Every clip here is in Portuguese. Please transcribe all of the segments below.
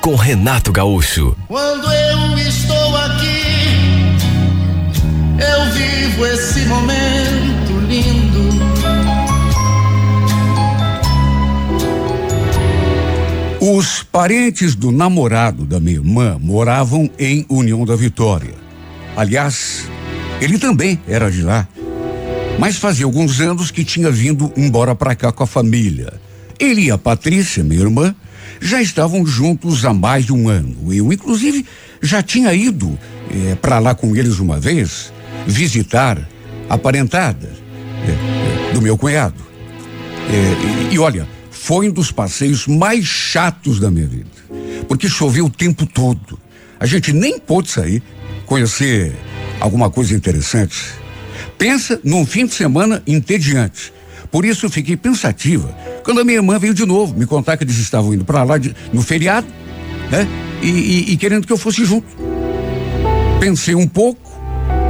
com Renato Gaúcho. Quando eu estou aqui, eu vivo esse momento lindo. Os parentes do namorado da minha irmã moravam em União da Vitória. Aliás, ele também era de lá. Mas fazia alguns anos que tinha vindo embora para cá com a família. Ele e a Patrícia, minha irmã, já estavam juntos há mais de um ano. Eu, inclusive, já tinha ido eh, para lá com eles uma vez visitar a parentada eh, do meu cunhado. Eh, e, e olha, foi um dos passeios mais chatos da minha vida. Porque choveu o tempo todo. A gente nem pôde sair, conhecer alguma coisa interessante. Pensa num fim de semana entediante. Por isso eu fiquei pensativa quando a minha irmã veio de novo me contar que eles estavam indo para lá de, no feriado, né? E, e, e, querendo que eu fosse junto. Pensei um pouco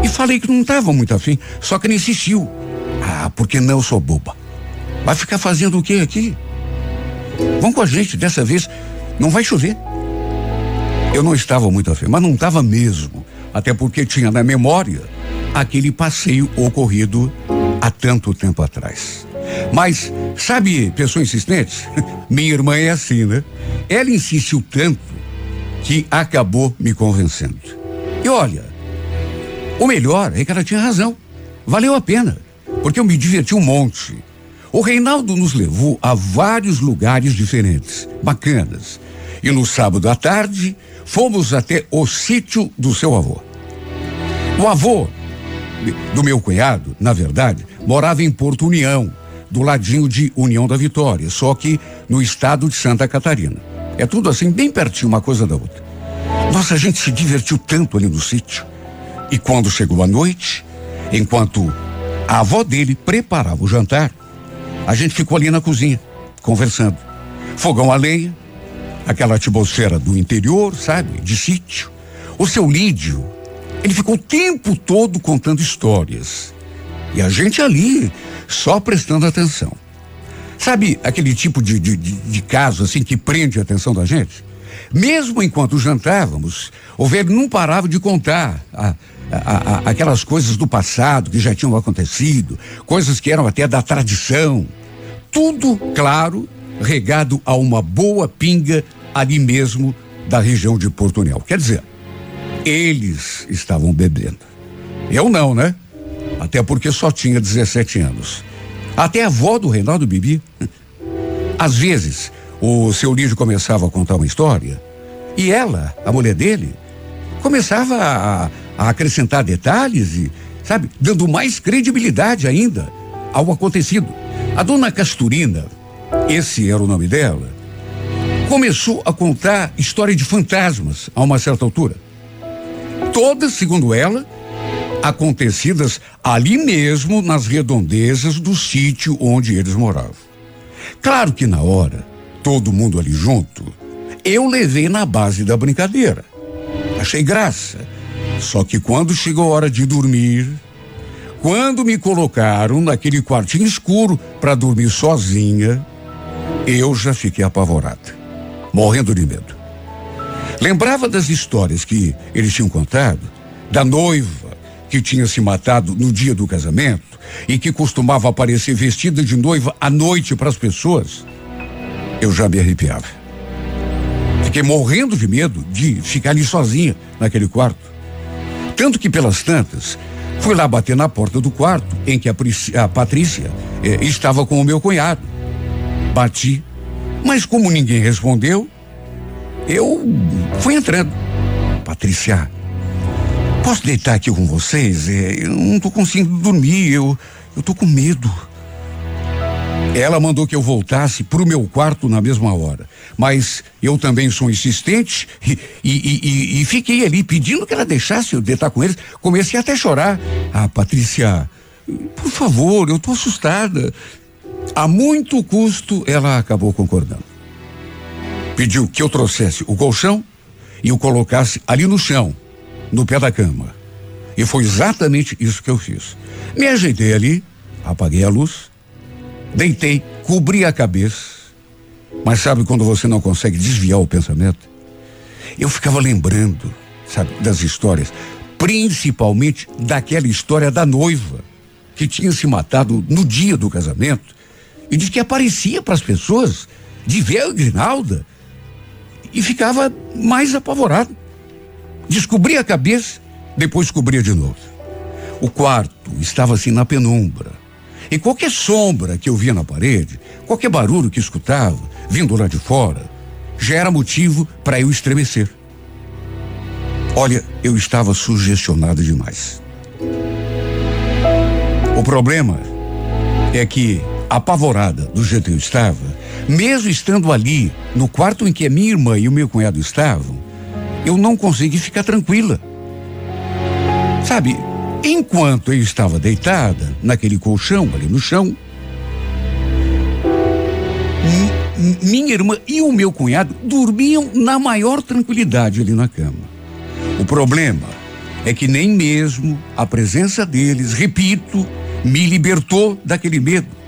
e falei que não estava muito afim, só que ele insistiu. Ah, porque não sou boba. Vai ficar fazendo o que aqui? Vão com a gente, dessa vez não vai chover. Eu não estava muito afim, mas não estava mesmo. Até porque tinha na memória aquele passeio ocorrido há tanto tempo atrás. Mas, sabe, pessoa insistente? Minha irmã é assim, né? Ela insistiu tanto que acabou me convencendo. E olha, o melhor é que ela tinha razão. Valeu a pena, porque eu me diverti um monte. O Reinaldo nos levou a vários lugares diferentes, bacanas. E no sábado à tarde, fomos até o sítio do seu avô. O avô do meu cunhado, na verdade, morava em Porto União, do ladinho de União da Vitória, só que no estado de Santa Catarina. É tudo assim, bem pertinho uma coisa da outra. Nossa, a gente se divertiu tanto ali no sítio. E quando chegou a noite, enquanto a avó dele preparava o jantar, a gente ficou ali na cozinha, conversando. Fogão a lenha, aquela atmosfera do interior, sabe? De sítio. O seu Lídio, ele ficou o tempo todo contando histórias. E a gente ali, só prestando atenção. Sabe aquele tipo de, de, de, de caso assim que prende a atenção da gente? Mesmo enquanto jantávamos, o velho não parava de contar a, a, a, aquelas coisas do passado que já tinham acontecido, coisas que eram até da tradição. Tudo, claro, regado a uma boa pinga ali mesmo da região de Porto União. Quer dizer, eles estavam bebendo. Eu não, né? Até porque só tinha 17 anos. Até a avó do Reinaldo bebia. Às vezes, o seu Lídio começava a contar uma história e ela, a mulher dele, começava a, a acrescentar detalhes e, sabe, dando mais credibilidade ainda ao acontecido. A dona Casturina, esse era o nome dela, começou a contar história de fantasmas a uma certa altura. Todas, segundo ela, acontecidas ali mesmo nas redondezas do sítio onde eles moravam. Claro que na hora, todo mundo ali junto, eu levei na base da brincadeira. Achei graça. Só que quando chegou a hora de dormir, quando me colocaram naquele quartinho escuro para dormir sozinha, eu já fiquei apavorada, morrendo de medo. Lembrava das histórias que eles tinham contado, da noiva que tinha se matado no dia do casamento e que costumava aparecer vestida de noiva à noite para as pessoas. Eu já me arrepiava. Fiquei morrendo de medo de ficar ali sozinha naquele quarto. Tanto que pelas tantas, fui lá bater na porta do quarto em que a, a Patrícia eh, estava com o meu cunhado. Bati, mas como ninguém respondeu, eu fui entrando. Patrícia, posso deitar aqui com vocês? É, eu não tô conseguindo dormir, eu, eu tô com medo. Ela mandou que eu voltasse para o meu quarto na mesma hora. Mas eu também sou insistente e, e, e, e, fiquei ali pedindo que ela deixasse eu deitar com eles. Comecei até a chorar. Ah, Patrícia, por favor, eu estou assustada. A muito custo, ela acabou concordando. Pediu que eu trouxesse o colchão e o colocasse ali no chão, no pé da cama. E foi exatamente isso que eu fiz. Me ajeitei ali, apaguei a luz, deitei, cobri a cabeça. Mas sabe quando você não consegue desviar o pensamento? Eu ficava lembrando, sabe, das histórias, principalmente daquela história da noiva que tinha se matado no dia do casamento e diz que aparecia para as pessoas de ver a grinalda e ficava mais apavorado. Descobria a cabeça, depois cobria de novo. O quarto estava assim na penumbra. E qualquer sombra que eu via na parede, qualquer barulho que escutava, vindo lá de fora, já era motivo para eu estremecer. Olha, eu estava sugestionado demais. O problema é que apavorada do jeito que eu estava, mesmo estando ali, no quarto em que a minha irmã e o meu cunhado estavam, eu não consegui ficar tranquila. Sabe, enquanto eu estava deitada naquele colchão ali no chão, minha irmã e o meu cunhado dormiam na maior tranquilidade ali na cama. O problema é que nem mesmo a presença deles, repito, me libertou daquele medo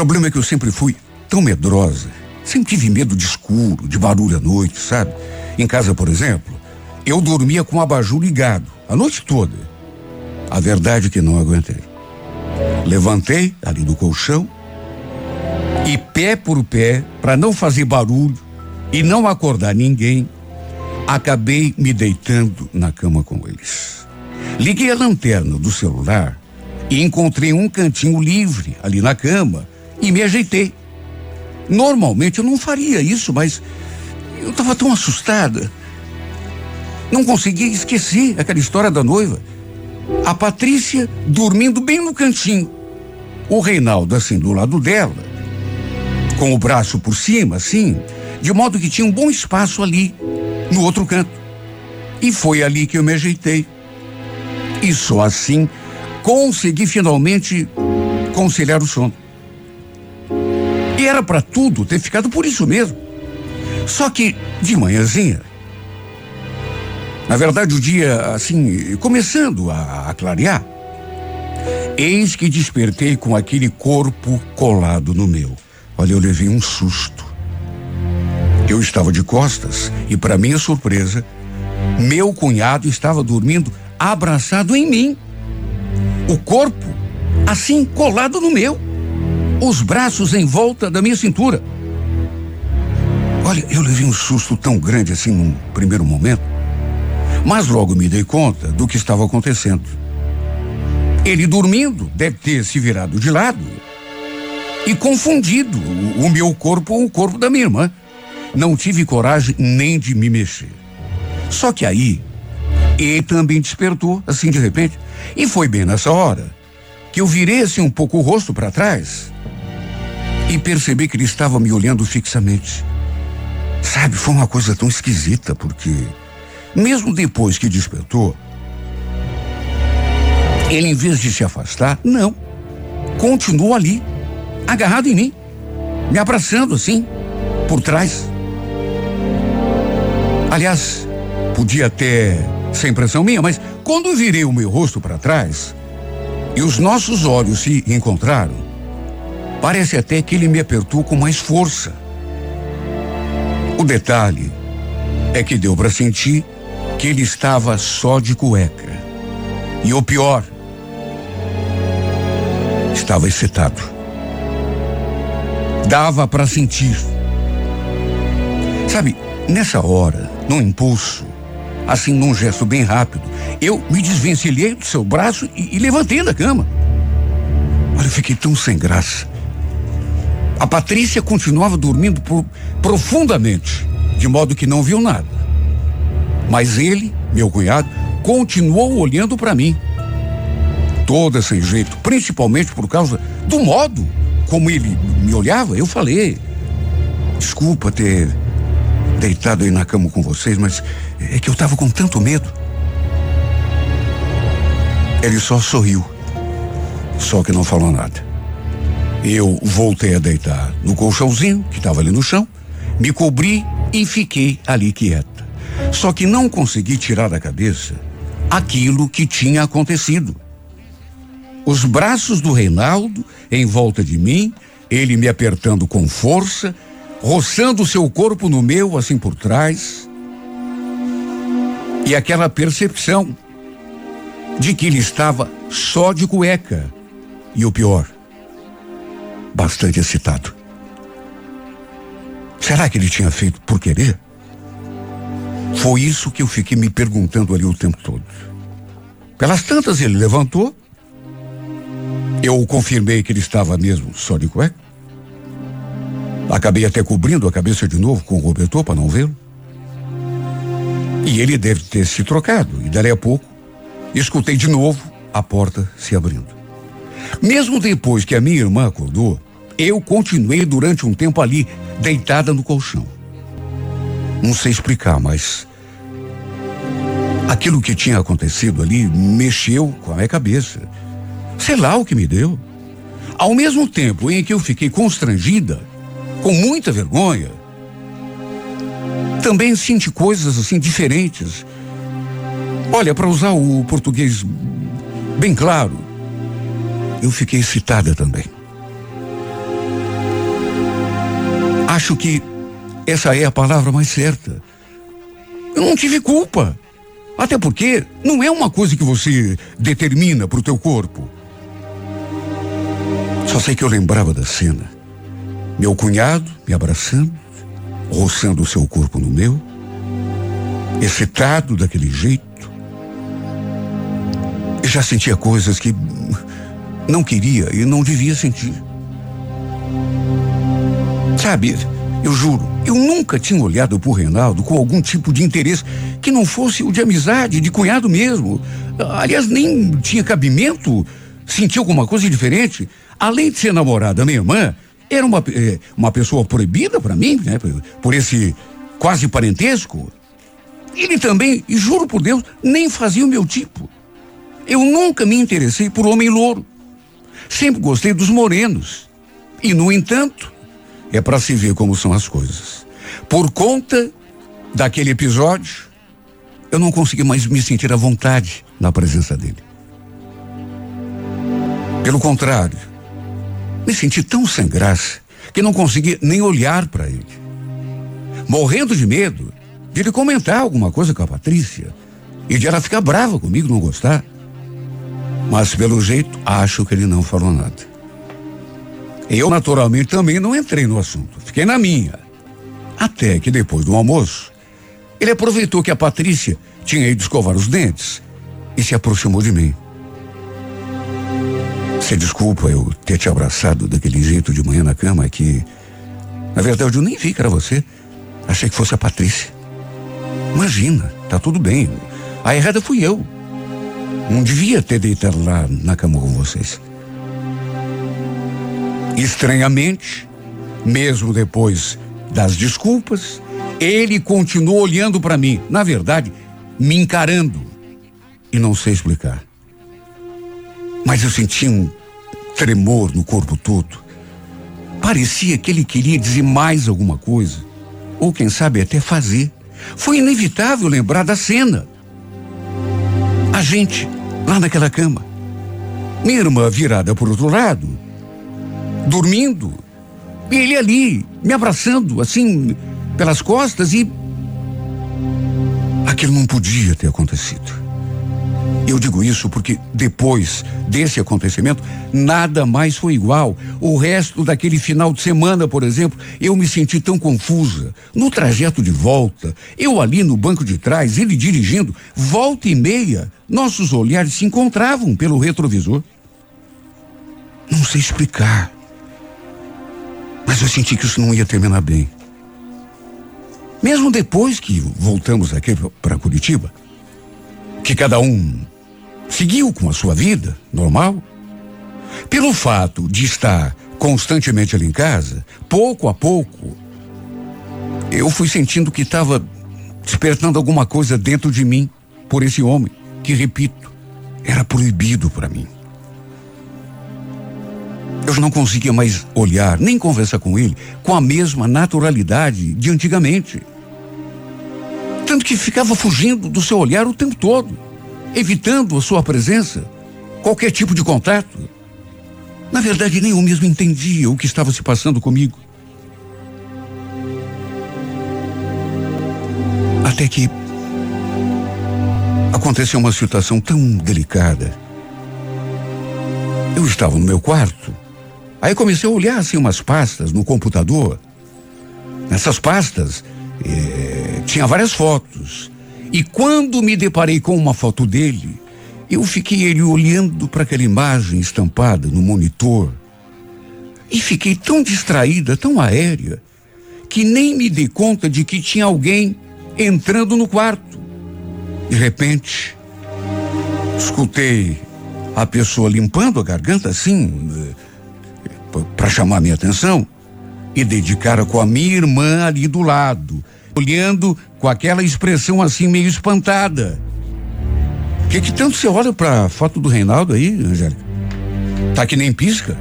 problema é que eu sempre fui tão medrosa. Sempre tive medo de escuro, de barulho à noite, sabe? Em casa, por exemplo, eu dormia com o abajur ligado a noite toda. A verdade é que não aguentei. Levantei ali do colchão e pé por pé, para não fazer barulho e não acordar ninguém, acabei me deitando na cama com eles. Liguei a lanterna do celular e encontrei um cantinho livre ali na cama e me ajeitei. Normalmente eu não faria isso, mas eu estava tão assustada. Não conseguia esquecer aquela história da noiva. A Patrícia dormindo bem no cantinho. O Reinaldo, assim, do lado dela, com o braço por cima, assim, de modo que tinha um bom espaço ali, no outro canto. E foi ali que eu me ajeitei. E só assim consegui finalmente conciliar o sono. Era para tudo ter ficado por isso mesmo. Só que de manhãzinha, na verdade o dia assim, começando a, a clarear, eis que despertei com aquele corpo colado no meu. Olha, eu levei um susto. Eu estava de costas e, para minha surpresa, meu cunhado estava dormindo abraçado em mim. O corpo assim colado no meu os braços em volta da minha cintura. Olha, eu levei um susto tão grande assim num primeiro momento, mas logo me dei conta do que estava acontecendo. Ele dormindo deve ter se virado de lado e confundido o, o meu corpo com o corpo da minha irmã. Não tive coragem nem de me mexer. Só que aí, ele também despertou, assim de repente, e foi bem nessa hora que eu virei assim um pouco o rosto para trás e percebi que ele estava me olhando fixamente. Sabe, foi uma coisa tão esquisita, porque, mesmo depois que despertou, ele, em vez de se afastar, não, continuou ali, agarrado em mim, me abraçando assim, por trás. Aliás, podia até ser impressão minha, mas quando virei o meu rosto para trás e os nossos olhos se encontraram, Parece até que ele me apertou com mais força. O detalhe é que deu para sentir que ele estava só de cueca. E o pior, estava excitado. Dava para sentir. Sabe, nessa hora, num impulso, assim num gesto bem rápido, eu me desvencilhei do seu braço e, e levantei da cama. Olha, eu fiquei tão sem graça. A Patrícia continuava dormindo por, profundamente, de modo que não viu nada. Mas ele, meu cunhado, continuou olhando para mim. toda sem jeito, principalmente por causa do modo como ele me olhava. Eu falei: desculpa ter deitado aí na cama com vocês, mas é que eu estava com tanto medo. Ele só sorriu, só que não falou nada. Eu voltei a deitar no colchãozinho que estava ali no chão, me cobri e fiquei ali quieta. Só que não consegui tirar da cabeça aquilo que tinha acontecido. Os braços do Reinaldo em volta de mim, ele me apertando com força, roçando seu corpo no meu, assim por trás. E aquela percepção de que ele estava só de cueca. E o pior, bastante excitado. Será que ele tinha feito por querer? Foi isso que eu fiquei me perguntando ali o tempo todo. Pelas tantas ele levantou. Eu confirmei que ele estava mesmo só de cueca. Acabei até cobrindo a cabeça de novo com o cobertor para não vê-lo. E ele deve ter se trocado. E dali a pouco, escutei de novo a porta se abrindo. Mesmo depois que a minha irmã acordou, eu continuei durante um tempo ali, deitada no colchão. Não sei explicar, mas aquilo que tinha acontecido ali mexeu com a minha cabeça. Sei lá o que me deu. Ao mesmo tempo em que eu fiquei constrangida, com muita vergonha, também senti coisas assim diferentes. Olha, para usar o português bem claro, eu fiquei excitada também. Acho que essa é a palavra mais certa. Eu não tive culpa. Até porque não é uma coisa que você determina para o teu corpo. Só sei que eu lembrava da cena. Meu cunhado me abraçando, roçando o seu corpo no meu, excitado daquele jeito. Eu já sentia coisas que não queria e não devia sentir. Sabe, eu juro, eu nunca tinha olhado por Reinaldo com algum tipo de interesse que não fosse o de amizade, de cunhado mesmo. Aliás, nem tinha cabimento sentir alguma coisa diferente. Além de ser namorada da minha irmã, era uma, eh, uma pessoa proibida para mim, né? Por esse quase parentesco. Ele também, e juro por Deus, nem fazia o meu tipo. Eu nunca me interessei por homem louro. Sempre gostei dos morenos. E, no entanto, é para se ver como são as coisas. Por conta daquele episódio, eu não consegui mais me sentir à vontade na presença dele. Pelo contrário, me senti tão sem graça que não consegui nem olhar para ele. Morrendo de medo de ele comentar alguma coisa com a Patrícia e de ela ficar brava comigo, não gostar. Mas pelo jeito, acho que ele não falou nada. Eu, naturalmente, também não entrei no assunto. Fiquei na minha. Até que depois do almoço, ele aproveitou que a Patrícia tinha ido escovar os dentes e se aproximou de mim. Você desculpa eu ter te abraçado daquele jeito de manhã na cama, que. Na verdade, eu nem vi que era você. Achei que fosse a Patrícia. Imagina, tá tudo bem. A errada fui eu. Não devia ter deitado lá na cama com vocês. Estranhamente, mesmo depois das desculpas, ele continuou olhando para mim, na verdade, me encarando. E não sei explicar. Mas eu senti um tremor no corpo todo. Parecia que ele queria dizer mais alguma coisa, ou quem sabe até fazer. Foi inevitável lembrar da cena. A gente lá naquela cama. Minha irmã virada por outro lado, dormindo. E ele ali, me abraçando, assim, pelas costas e. Aquilo não podia ter acontecido. Eu digo isso porque depois desse acontecimento, nada mais foi igual. O resto daquele final de semana, por exemplo, eu me senti tão confusa. No trajeto de volta, eu ali no banco de trás, ele dirigindo, volta e meia, nossos olhares se encontravam pelo retrovisor. Não sei explicar. Mas eu senti que isso não ia terminar bem. Mesmo depois que voltamos aqui para Curitiba, que cada um seguiu com a sua vida normal. Pelo fato de estar constantemente ali em casa, pouco a pouco, eu fui sentindo que estava despertando alguma coisa dentro de mim por esse homem, que, repito, era proibido para mim. Eu não conseguia mais olhar, nem conversar com ele com a mesma naturalidade de antigamente. Tanto que ficava fugindo do seu olhar o tempo todo, evitando a sua presença, qualquer tipo de contato. Na verdade, nem eu mesmo entendia o que estava se passando comigo. Até que aconteceu uma situação tão delicada. Eu estava no meu quarto, aí comecei a olhar assim umas pastas no computador. Nessas pastas eh, tinha várias fotos. E quando me deparei com uma foto dele, eu fiquei ele olhando para aquela imagem estampada no monitor e fiquei tão distraída, tão aérea, que nem me dei conta de que tinha alguém entrando no quarto. De repente, escutei a pessoa limpando a garganta assim, eh, para chamar minha atenção, e dedicara com a minha irmã ali do lado, olhando com aquela expressão assim meio espantada que que tanto você olha pra foto do Reinaldo aí, Angélica? Tá que nem pisca.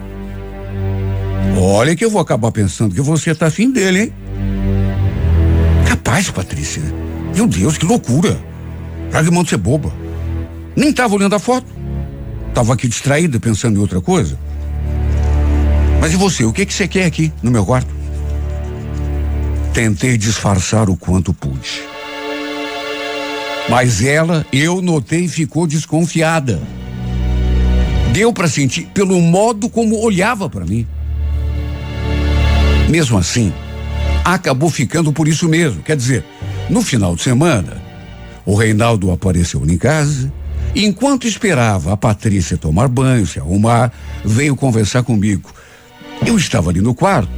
Olha que eu vou acabar pensando que você tá afim dele, hein? Capaz, Patrícia. Meu Deus, que loucura. Larga mão de ser boba. Nem tava olhando a foto. Tava aqui distraída, pensando em outra coisa. Mas e você, o que que você quer aqui no meu quarto? Tentei disfarçar o quanto pude. Mas ela, eu notei, ficou desconfiada. Deu para sentir pelo modo como olhava para mim. Mesmo assim, acabou ficando por isso mesmo. Quer dizer, no final de semana, o Reinaldo apareceu em casa. Enquanto esperava a Patrícia tomar banho, se arrumar, veio conversar comigo. Eu estava ali no quarto.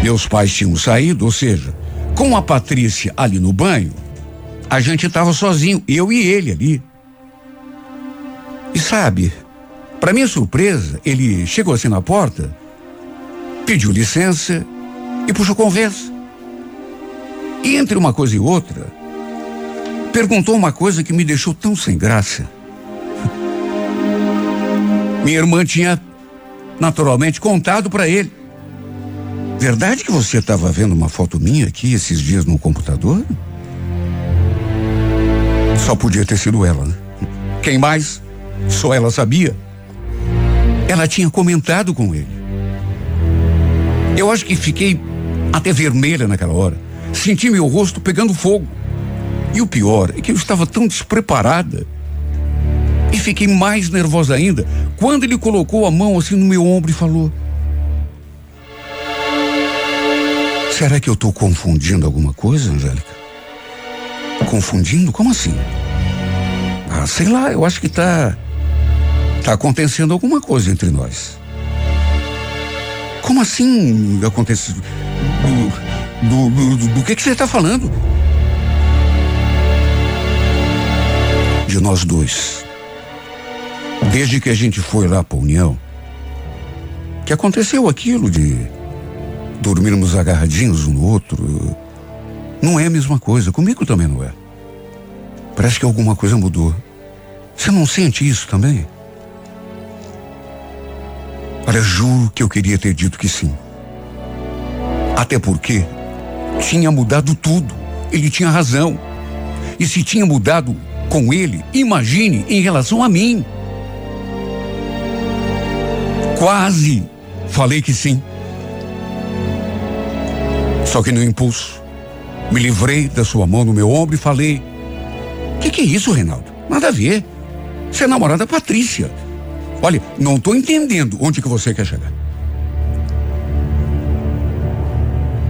Meus pais tinham saído, ou seja, com a Patrícia ali no banho, a gente estava sozinho, eu e ele ali. E sabe, para minha surpresa, ele chegou assim na porta, pediu licença e puxou conversa. E entre uma coisa e outra, perguntou uma coisa que me deixou tão sem graça. Minha irmã tinha naturalmente contado para ele. Verdade que você estava vendo uma foto minha aqui esses dias no computador? Só podia ter sido ela, né? Quem mais? Só ela sabia. Ela tinha comentado com ele. Eu acho que fiquei até vermelha naquela hora. Senti meu rosto pegando fogo. E o pior é que eu estava tão despreparada. E fiquei mais nervosa ainda quando ele colocou a mão assim no meu ombro e falou: Será que eu estou confundindo alguma coisa, Angélica? Confundindo? Como assim? Ah, sei lá, eu acho que tá. Tá acontecendo alguma coisa entre nós. Como assim acontece? Do, do, do, do, do que que você está falando? De nós dois. Desde que a gente foi lá para União, que aconteceu aquilo de dormirmos agarradinhos um no outro. Não é a mesma coisa. Comigo também não é. Parece que alguma coisa mudou. Você não sente isso também? Olha, juro que eu queria ter dito que sim. Até porque tinha mudado tudo. Ele tinha razão. E se tinha mudado com ele, imagine em relação a mim. Quase falei que sim. Só que no impulso, me livrei da sua mão no meu ombro e falei: Que que é isso, Reinaldo? Nada a ver. Você é namorada da Patrícia. Olha, não estou entendendo onde que você quer chegar.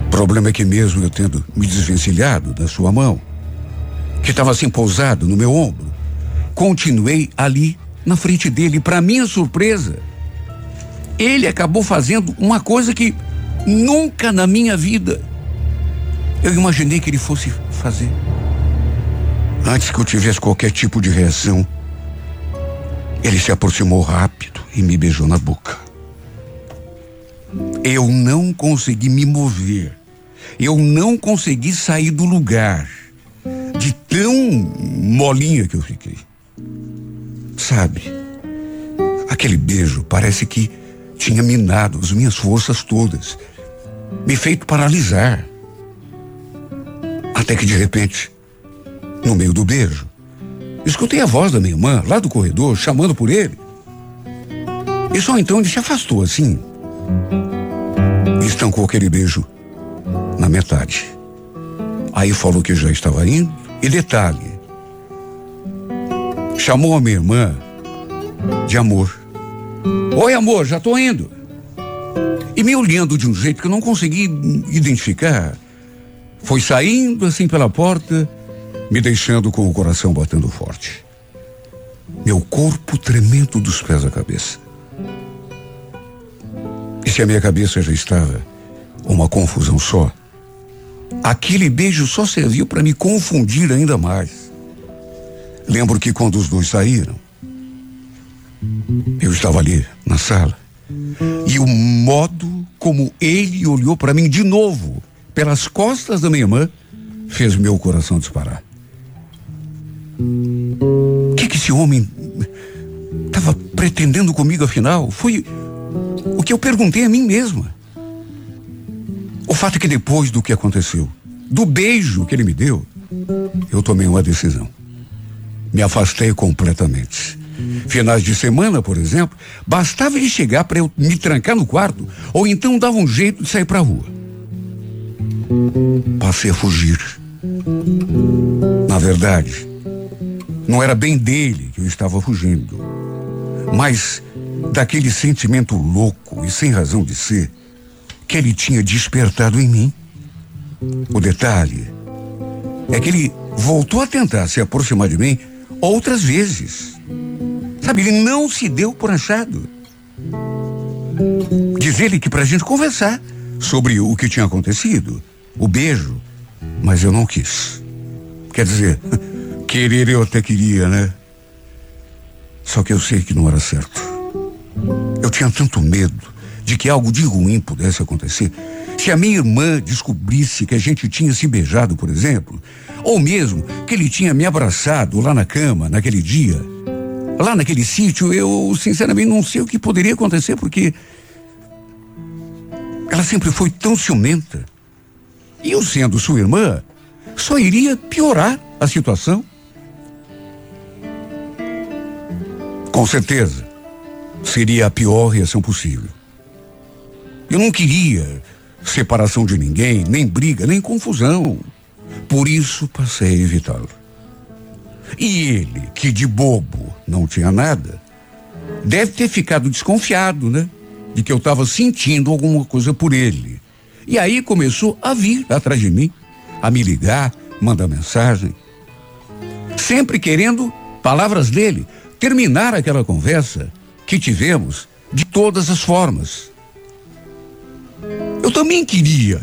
O problema é que mesmo eu tendo me desvencilhado da sua mão, que estava assim pousado no meu ombro, continuei ali na frente dele. Para minha surpresa, ele acabou fazendo uma coisa que nunca na minha vida eu imaginei que ele fosse fazer. Antes que eu tivesse qualquer tipo de reação, Ele se aproximou rápido e me beijou na boca. Eu não consegui me mover. Eu não consegui sair do lugar. De tão molinha que eu fiquei. Sabe? Aquele beijo parece que tinha minado as minhas forças todas. Me feito paralisar. Até que de repente, no meio do beijo, escutei a voz da minha irmã lá do corredor chamando por ele. E só então ele se afastou assim. E estancou aquele beijo na metade. Aí falou que já estava indo. E detalhe: chamou a minha irmã de amor. Oi, amor, já tô indo. E me olhando de um jeito que eu não consegui identificar, foi saindo assim pela porta, me deixando com o coração batendo forte. Meu corpo tremendo dos pés à cabeça. E se a minha cabeça já estava uma confusão só, aquele beijo só serviu para me confundir ainda mais. Lembro que quando os dois saíram, eu estava ali na sala e o modo como ele olhou para mim de novo pelas costas da minha irmã fez meu coração disparar. O que, que esse homem estava pretendendo comigo afinal? Foi o que eu perguntei a mim mesma. O fato é que depois do que aconteceu, do beijo que ele me deu, eu tomei uma decisão. Me afastei completamente. Finais de semana, por exemplo, bastava ele chegar para eu me trancar no quarto, ou então dava um jeito de sair para a rua. Passei a fugir. Na verdade, não era bem dele que eu estava fugindo, mas daquele sentimento louco e sem razão de ser que ele tinha despertado em mim. O detalhe é que ele voltou a tentar se aproximar de mim outras vezes. Sabe, ele não se deu por achado. Diz ele que para a gente conversar sobre o que tinha acontecido, o beijo, mas eu não quis. Quer dizer, querer eu até queria, né? Só que eu sei que não era certo. Eu tinha tanto medo de que algo de ruim pudesse acontecer. Se a minha irmã descobrisse que a gente tinha se beijado, por exemplo, ou mesmo que ele tinha me abraçado lá na cama naquele dia, lá naquele sítio, eu sinceramente não sei o que poderia acontecer, porque ela sempre foi tão ciumenta. E eu sendo sua irmã, só iria piorar a situação. Com certeza, seria a pior reação possível. Eu não queria separação de ninguém, nem briga, nem confusão. Por isso passei a evitá-lo. E ele, que de bobo não tinha nada, deve ter ficado desconfiado, né? De que eu estava sentindo alguma coisa por ele. E aí começou a vir atrás de mim, a me ligar, mandar mensagem. Sempre querendo, palavras dele, terminar aquela conversa que tivemos de todas as formas. Eu também queria.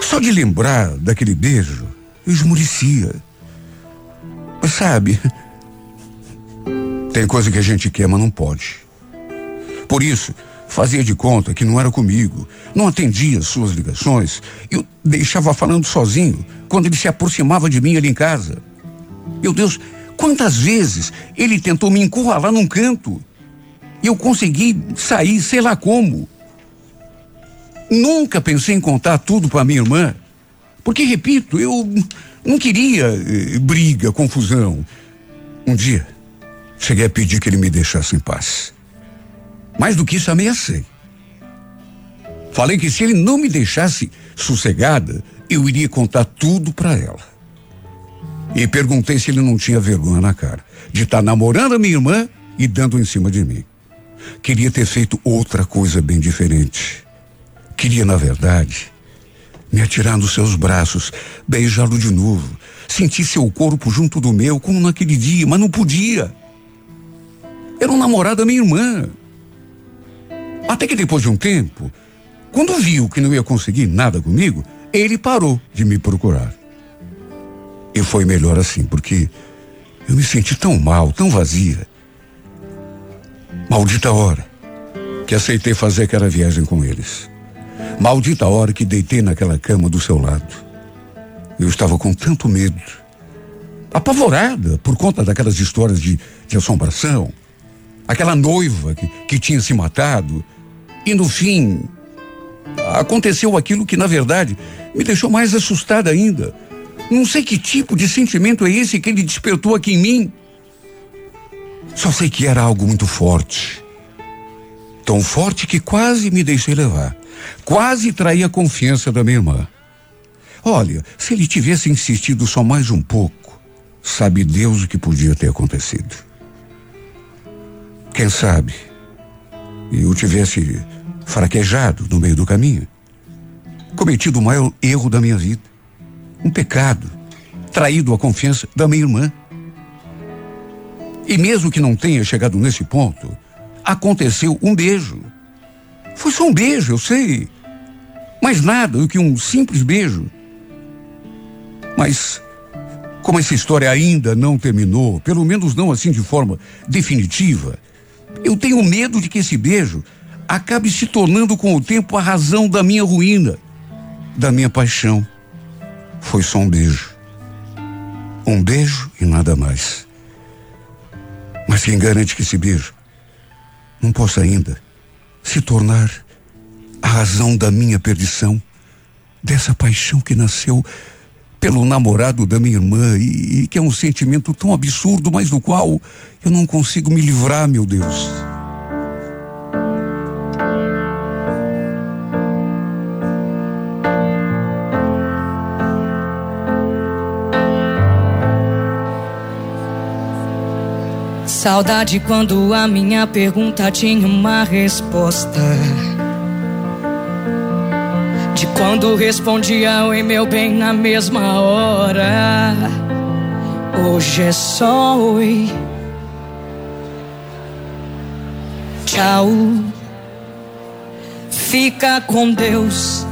Só de lembrar daquele beijo, eu esmurecia. Sabe, tem coisa que a gente quer, mas não pode. Por isso, fazia de conta que não era comigo, não atendia suas ligações, eu deixava falando sozinho quando ele se aproximava de mim ali em casa. Meu Deus, quantas vezes ele tentou me encurralar num canto e eu consegui sair, sei lá como. Nunca pensei em contar tudo para minha irmã, porque, repito, eu não queria eh, briga, confusão. Um dia, cheguei a pedir que ele me deixasse em paz. Mais do que isso, ameacei. Falei que se ele não me deixasse sossegada, eu iria contar tudo para ela. E perguntei se ele não tinha vergonha na cara de estar tá namorando a minha irmã e dando em cima de mim. Queria ter feito outra coisa bem diferente. Queria, na verdade, me atirar nos seus braços, beijá-lo de novo, sentir seu corpo junto do meu, como naquele dia, mas não podia. Era um namorado da minha irmã. Até que depois de um tempo, quando viu que não ia conseguir nada comigo, ele parou de me procurar. E foi melhor assim, porque eu me senti tão mal, tão vazia, Maldita hora que aceitei fazer aquela viagem com eles. Maldita hora que deitei naquela cama do seu lado. Eu estava com tanto medo, apavorada por conta daquelas histórias de, de assombração, aquela noiva que, que tinha se matado, e no fim aconteceu aquilo que, na verdade, me deixou mais assustada ainda. Não sei que tipo de sentimento é esse que ele despertou aqui em mim. Só sei que era algo muito forte. Tão forte que quase me deixei levar. Quase traí a confiança da minha irmã. Olha, se ele tivesse insistido só mais um pouco, sabe Deus o que podia ter acontecido. Quem sabe eu tivesse fraquejado no meio do caminho, cometido o maior erro da minha vida, um pecado, traído a confiança da minha irmã. E mesmo que não tenha chegado nesse ponto, aconteceu um beijo. Foi só um beijo, eu sei. Mais nada do que um simples beijo. Mas, como essa história ainda não terminou, pelo menos não assim de forma definitiva, eu tenho medo de que esse beijo acabe se tornando com o tempo a razão da minha ruína, da minha paixão. Foi só um beijo. Um beijo e nada mais. Mas quem garante que esse beijo não possa ainda se tornar a razão da minha perdição, dessa paixão que nasceu pelo namorado da minha irmã e, e que é um sentimento tão absurdo, mas do qual eu não consigo me livrar, meu Deus. Saudade quando a minha pergunta tinha uma resposta. De quando respondia oi meu bem na mesma hora. Hoje é só oi. Tchau. Fica com Deus.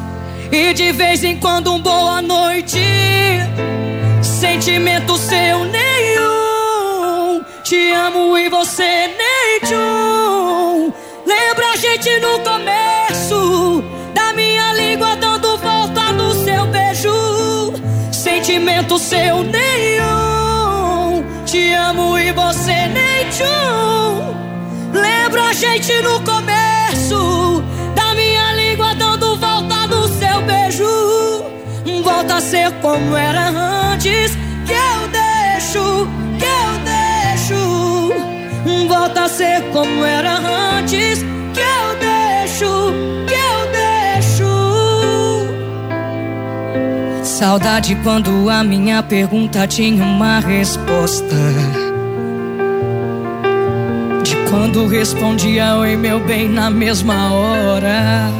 E de vez em quando um boa noite. Sentimento seu nenhum. Te amo e você nem tchum. Lembra a gente no começo da minha língua dando volta no seu beijo. Sentimento seu nenhum. Te amo e você nem tchum. Lembra a gente no começo da minha língua dando volta no seu beijo. Volta a ser como era antes que eu deixo, volta a ser como era antes. Que eu deixo, que eu deixo. Saudade quando a minha pergunta tinha uma resposta. De quando respondia oi, meu bem, na mesma hora.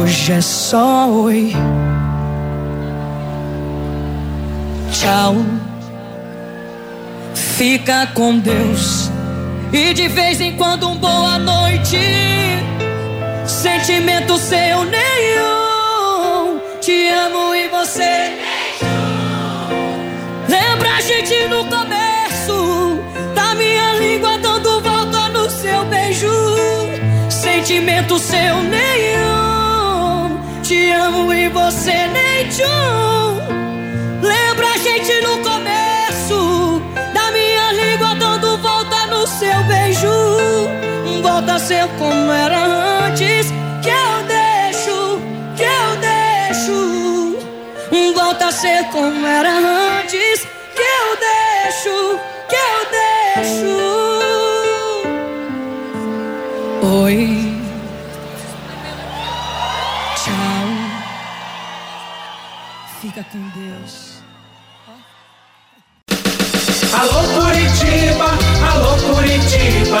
Hoje é só oi. Tchau fica com Deus. E de vez em quando um boa noite. Sentimento seu nenhum. Te amo e você. Lembra a gente no começo. Da minha língua dando volta no seu beijo. Sentimento seu nenhum. Te amo e você nem tchum. Lembra a gente no ser como era antes. Que eu deixo, que eu deixo. Volta a ser como era antes. Que eu deixo, que eu deixo. Oi. Tchau. Fica com Deus. Alô Curitiba, alô Curitiba,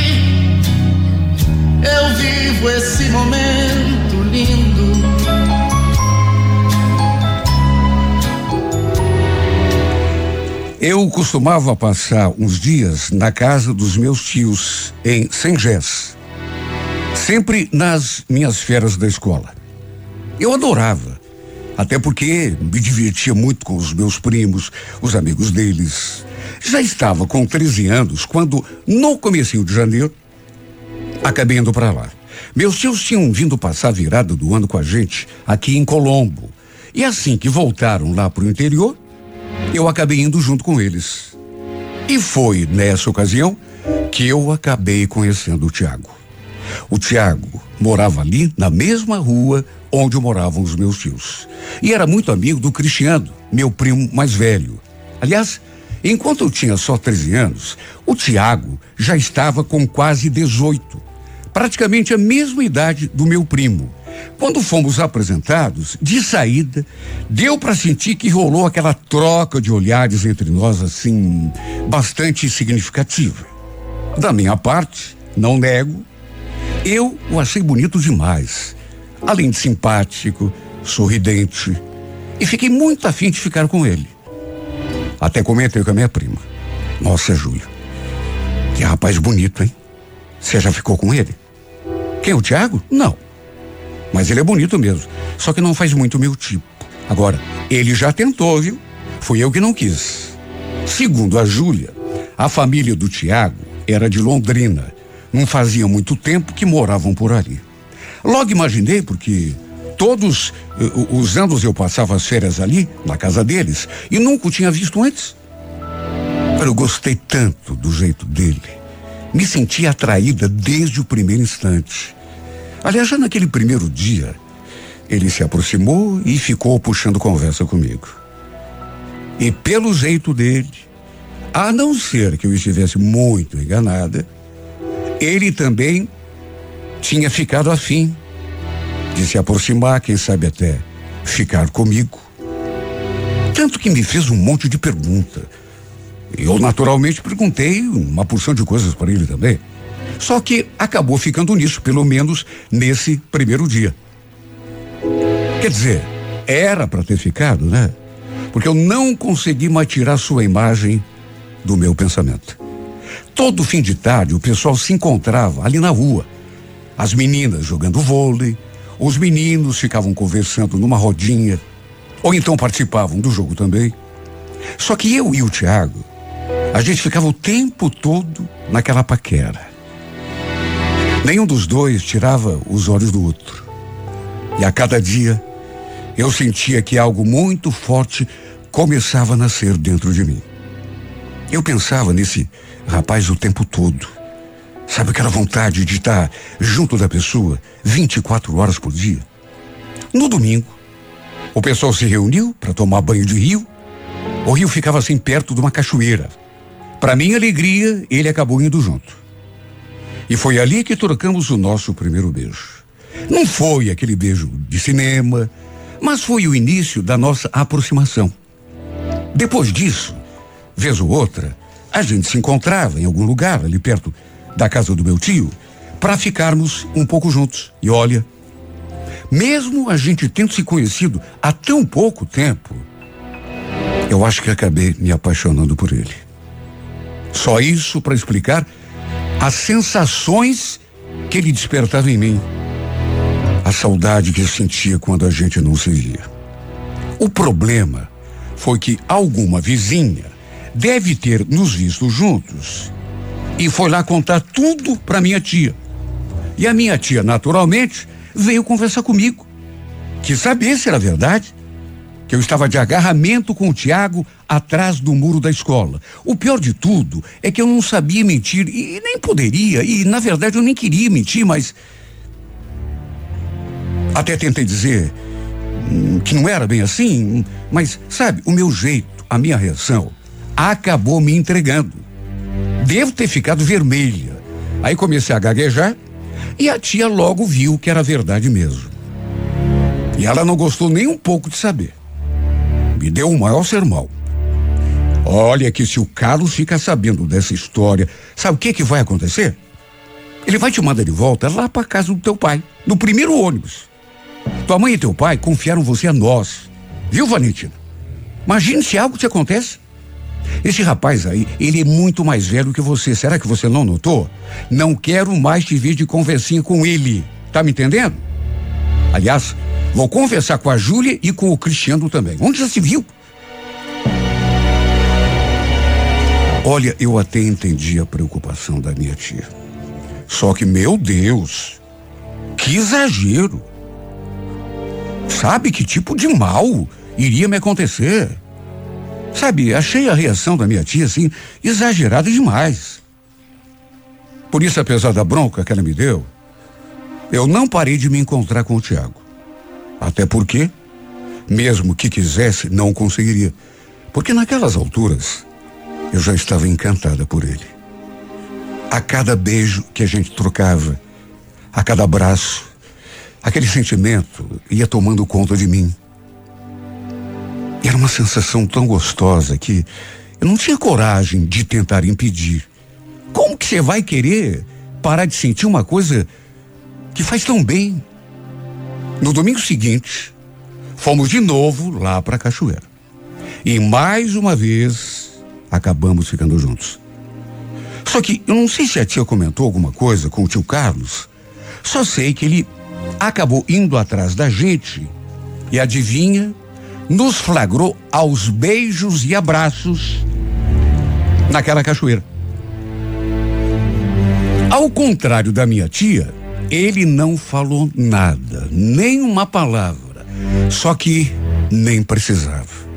eu vivo esse momento lindo. Eu costumava passar uns dias na casa dos meus tios, em Sengés. Sempre nas minhas férias da escola. Eu adorava, até porque me divertia muito com os meus primos, os amigos deles. Já estava com 13 anos quando, no comecinho de janeiro, acabei indo para lá. Meus tios tinham vindo passar virada do ano com a gente aqui em Colombo. E assim que voltaram lá para o interior, eu acabei indo junto com eles. E foi nessa ocasião que eu acabei conhecendo o Tiago. O Tiago morava ali na mesma rua onde moravam os meus tios. E era muito amigo do Cristiano, meu primo mais velho. Aliás, enquanto eu tinha só 13 anos, o Tiago já estava com quase 18, praticamente a mesma idade do meu primo. Quando fomos apresentados, de saída, deu para sentir que rolou aquela troca de olhares entre nós, assim, bastante significativa. Da minha parte, não nego, eu o achei bonito demais. Além de simpático, sorridente. E fiquei muito afim de ficar com ele. Até comentei com a minha prima. Nossa, Júlio. Que rapaz bonito, hein? Você já ficou com ele? Quem, o Tiago? Não. Mas ele é bonito mesmo. Só que não faz muito meu tipo. Agora, ele já tentou, viu? Fui eu que não quis. Segundo a Júlia, a família do Tiago era de Londrina. Não fazia muito tempo que moravam por ali. Logo imaginei, porque todos uh, os anos eu passava as férias ali, na casa deles, e nunca o tinha visto antes. Eu gostei tanto do jeito dele. Me senti atraída desde o primeiro instante. Aliás, já naquele primeiro dia, ele se aproximou e ficou puxando conversa comigo. E pelo jeito dele, a não ser que eu estivesse muito enganada, ele também tinha ficado afim de se aproximar, quem sabe até ficar comigo. Tanto que me fez um monte de pergunta. Eu naturalmente perguntei uma porção de coisas para ele também. Só que acabou ficando nisso, pelo menos nesse primeiro dia. Quer dizer, era para ter ficado, né? Porque eu não consegui mais tirar sua imagem do meu pensamento. Todo fim de tarde o pessoal se encontrava ali na rua. As meninas jogando vôlei, os meninos ficavam conversando numa rodinha, ou então participavam do jogo também. Só que eu e o Tiago, a gente ficava o tempo todo naquela paquera. Nenhum dos dois tirava os olhos do outro. E a cada dia eu sentia que algo muito forte começava a nascer dentro de mim. Eu pensava nesse rapaz o tempo todo. Sabe aquela vontade de estar junto da pessoa 24 horas por dia? No domingo, o pessoal se reuniu para tomar banho de rio. O rio ficava assim perto de uma cachoeira. Para minha alegria, ele acabou indo junto. E foi ali que trocamos o nosso primeiro beijo. Não foi aquele beijo de cinema, mas foi o início da nossa aproximação. Depois disso, vez ou outra, a gente se encontrava em algum lugar ali perto da casa do meu tio para ficarmos um pouco juntos. E olha, mesmo a gente tendo se conhecido há tão pouco tempo, eu acho que acabei me apaixonando por ele. Só isso para explicar as sensações que ele despertava em mim, a saudade que eu sentia quando a gente não se via. O problema foi que alguma vizinha deve ter nos visto juntos e foi lá contar tudo para minha tia. E a minha tia, naturalmente, veio conversar comigo. Quis saber se era verdade que eu estava de agarramento com o Tiago atrás do muro da escola. O pior de tudo é que eu não sabia mentir e nem poderia, e na verdade eu nem queria mentir, mas. Até tentei dizer hum, que não era bem assim, mas, sabe, o meu jeito, a minha reação, acabou me entregando. Devo ter ficado vermelha. Aí comecei a gaguejar e a tia logo viu que era verdade mesmo. E ela não gostou nem um pouco de saber me deu o maior sermão. Olha que se o Carlos fica sabendo dessa história, sabe o que que vai acontecer? Ele vai te mandar de volta lá para casa do teu pai, no primeiro ônibus. Tua mãe e teu pai confiaram você a nós. Viu, Valentina? Imagine se algo te acontece. Esse rapaz aí, ele é muito mais velho que você. Será que você não notou? Não quero mais te ver de conversinha com ele. Tá me entendendo? Aliás, vou conversar com a Júlia e com o Cristiano também. Onde já se viu? Olha, eu até entendi a preocupação da minha tia. Só que, meu Deus, que exagero. Sabe que tipo de mal iria me acontecer? Sabe, achei a reação da minha tia assim exagerada demais. Por isso, apesar da bronca que ela me deu, eu não parei de me encontrar com o Tiago. Até porque, mesmo que quisesse, não conseguiria. Porque naquelas alturas, eu já estava encantada por ele. A cada beijo que a gente trocava, a cada abraço, aquele sentimento ia tomando conta de mim. Era uma sensação tão gostosa que eu não tinha coragem de tentar impedir. Como que você vai querer parar de sentir uma coisa que faz tão bem? No domingo seguinte, fomos de novo lá para a cachoeira. E mais uma vez acabamos ficando juntos. Só que eu não sei se a tia comentou alguma coisa com o tio Carlos. Só sei que ele acabou indo atrás da gente e adivinha, nos flagrou aos beijos e abraços naquela cachoeira. Ao contrário da minha tia, ele não falou nada, nem uma palavra. Só que nem precisava.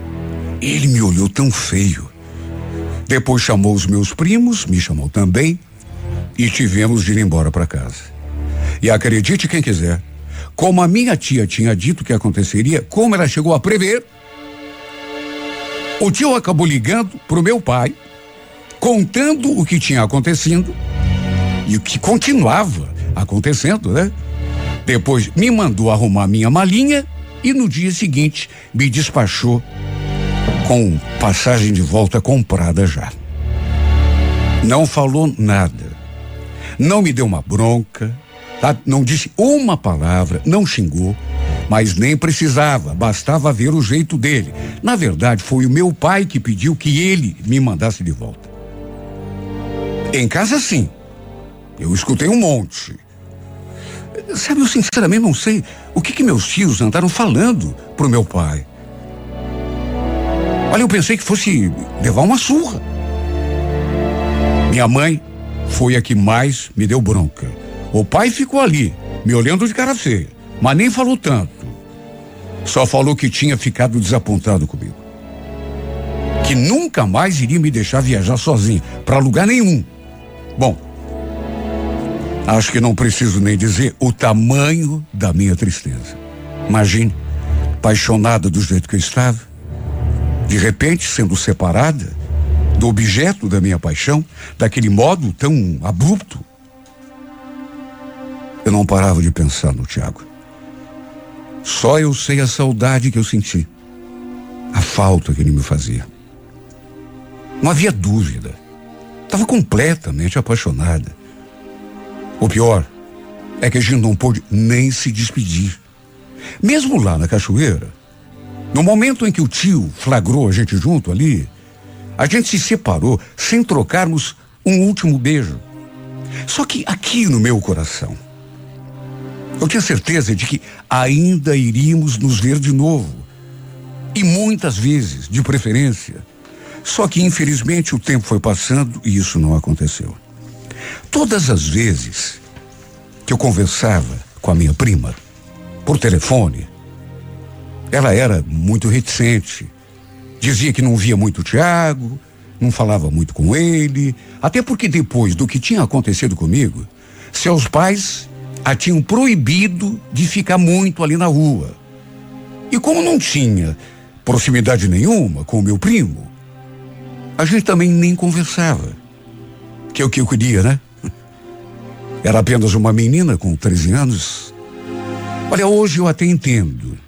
Ele me olhou tão feio depois chamou os meus primos, me chamou também, e tivemos de ir embora para casa. E acredite quem quiser, como a minha tia tinha dito que aconteceria, como ela chegou a prever, o tio acabou ligando pro meu pai, contando o que tinha acontecido e o que continuava acontecendo, né? Depois me mandou arrumar minha malinha e no dia seguinte me despachou com passagem de volta comprada já. Não falou nada. Não me deu uma bronca, tá? não disse uma palavra, não xingou, mas nem precisava, bastava ver o jeito dele. Na verdade, foi o meu pai que pediu que ele me mandasse de volta. Em casa, sim. Eu escutei um monte. Sabe, eu sinceramente não sei o que, que meus tios andaram falando pro meu pai. Olha, eu pensei que fosse levar uma surra. Minha mãe foi a que mais me deu bronca. O pai ficou ali, me olhando de cara feia, mas nem falou tanto. Só falou que tinha ficado desapontado comigo. Que nunca mais iria me deixar viajar sozinho, para lugar nenhum. Bom, acho que não preciso nem dizer o tamanho da minha tristeza. Imagine, apaixonada do jeito que eu estava, de repente sendo separada do objeto da minha paixão, daquele modo tão abrupto. Eu não parava de pensar no Tiago. Só eu sei a saudade que eu senti, a falta que ele me fazia. Não havia dúvida. Estava completamente apaixonada. O pior é que a gente não pôde nem se despedir. Mesmo lá na cachoeira, no momento em que o tio flagrou a gente junto ali, a gente se separou sem trocarmos um último beijo. Só que aqui no meu coração, eu tinha certeza de que ainda iríamos nos ver de novo. E muitas vezes, de preferência. Só que infelizmente o tempo foi passando e isso não aconteceu. Todas as vezes que eu conversava com a minha prima, por telefone, ela era muito reticente. Dizia que não via muito o Tiago, não falava muito com ele, até porque depois do que tinha acontecido comigo, seus pais a tinham proibido de ficar muito ali na rua. E como não tinha proximidade nenhuma com o meu primo, a gente também nem conversava. Que é o que eu queria, né? Era apenas uma menina com 13 anos. Olha, hoje eu até entendo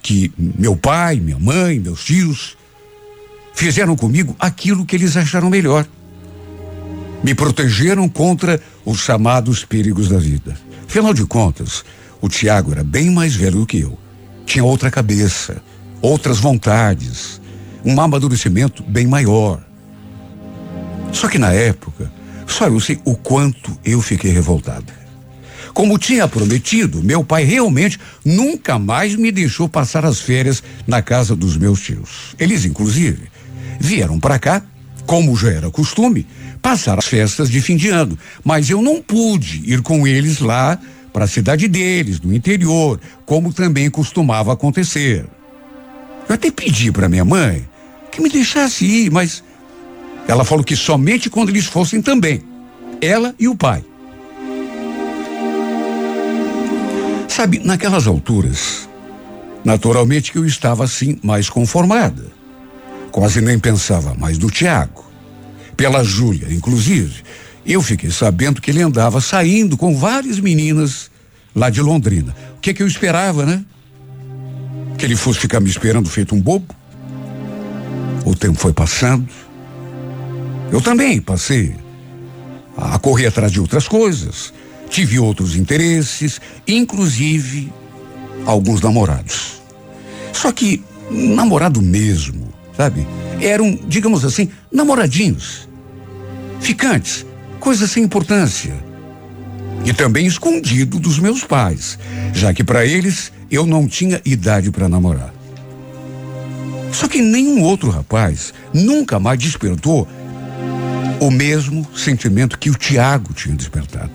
que meu pai, minha mãe, meus tios fizeram comigo aquilo que eles acharam melhor. Me protegeram contra os chamados perigos da vida. Afinal de contas, o Tiago era bem mais velho do que eu. Tinha outra cabeça, outras vontades, um amadurecimento bem maior. Só que na época, só eu sei o quanto eu fiquei revoltada. Como tinha prometido, meu pai realmente nunca mais me deixou passar as férias na casa dos meus tios. Eles, inclusive, vieram para cá, como já era costume, passar as festas de fim de ano. Mas eu não pude ir com eles lá para a cidade deles, no interior, como também costumava acontecer. Eu até pedi para minha mãe que me deixasse ir, mas ela falou que somente quando eles fossem também. Ela e o pai. Sabe, naquelas alturas, naturalmente que eu estava assim mais conformada. Quase nem pensava mais do Tiago. Pela Júlia, inclusive, eu fiquei sabendo que ele andava saindo com várias meninas lá de Londrina. O que que eu esperava, né? Que ele fosse ficar me esperando feito um bobo? O tempo foi passando. Eu também passei a correr atrás de outras coisas. Tive outros interesses, inclusive alguns namorados. Só que namorado mesmo, sabe? Eram, digamos assim, namoradinhos. Ficantes, coisa sem importância. E também escondido dos meus pais, já que para eles eu não tinha idade para namorar. Só que nenhum outro rapaz nunca mais despertou o mesmo sentimento que o Tiago tinha despertado.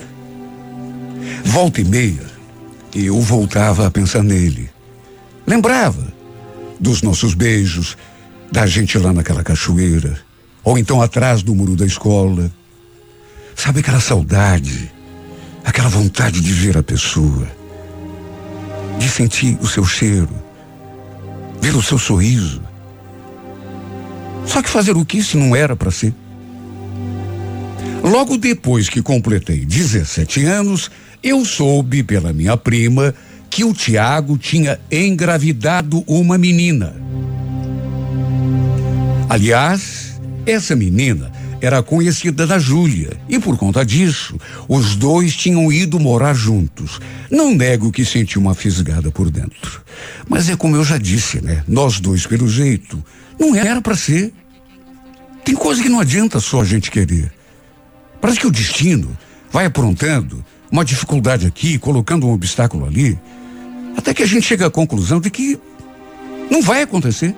Volta e meia, eu voltava a pensar nele. Lembrava dos nossos beijos, da gente lá naquela cachoeira, ou então atrás do muro da escola. Sabe aquela saudade, aquela vontade de ver a pessoa, de sentir o seu cheiro, ver o seu sorriso. Só que fazer o que se não era para ser? Logo depois que completei 17 anos, eu soube pela minha prima que o Tiago tinha engravidado uma menina. Aliás, essa menina era conhecida da Júlia e por conta disso, os dois tinham ido morar juntos. Não nego que senti uma fisgada por dentro. Mas é como eu já disse, né? Nós dois, pelo jeito, não era para ser. Tem coisa que não adianta só a gente querer. Parece que o destino vai aprontando uma dificuldade aqui, colocando um obstáculo ali, até que a gente chega à conclusão de que não vai acontecer.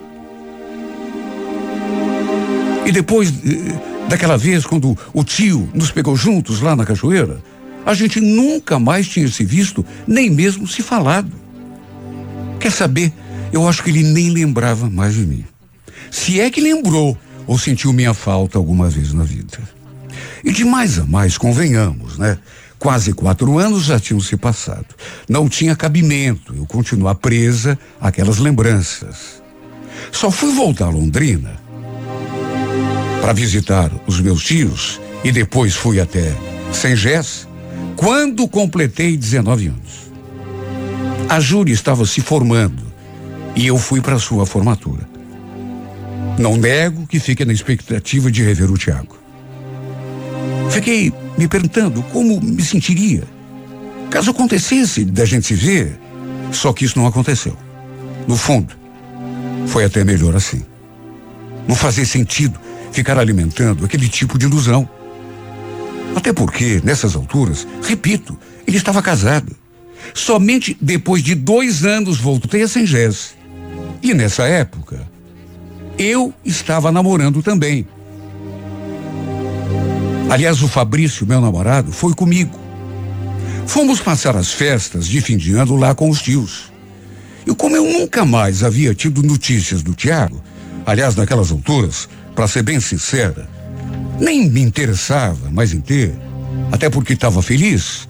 E depois eh, daquela vez, quando o tio nos pegou juntos lá na cachoeira, a gente nunca mais tinha se visto, nem mesmo se falado. Quer saber? Eu acho que ele nem lembrava mais de mim. Se é que lembrou ou sentiu minha falta alguma vez na vida. E de mais a mais, convenhamos, né? Quase quatro anos já tinham se passado. Não tinha cabimento eu continuar presa àquelas lembranças. Só fui voltar a Londrina para visitar os meus tios e depois fui até Sengés quando completei 19 anos. A Júlia estava se formando e eu fui para sua formatura. Não nego que fique na expectativa de rever o Tiago. Fiquei me perguntando como me sentiria caso acontecesse da gente se ver, só que isso não aconteceu. No fundo, foi até melhor assim. Não fazia sentido ficar alimentando aquele tipo de ilusão. Até porque, nessas alturas, repito, ele estava casado. Somente depois de dois anos voltei a Sengés. E nessa época, eu estava namorando também. Aliás, o Fabrício, meu namorado, foi comigo. Fomos passar as festas de fim de ano lá com os tios. E como eu nunca mais havia tido notícias do Tiago, aliás, naquelas alturas, para ser bem sincera, nem me interessava mais em ter, até porque estava feliz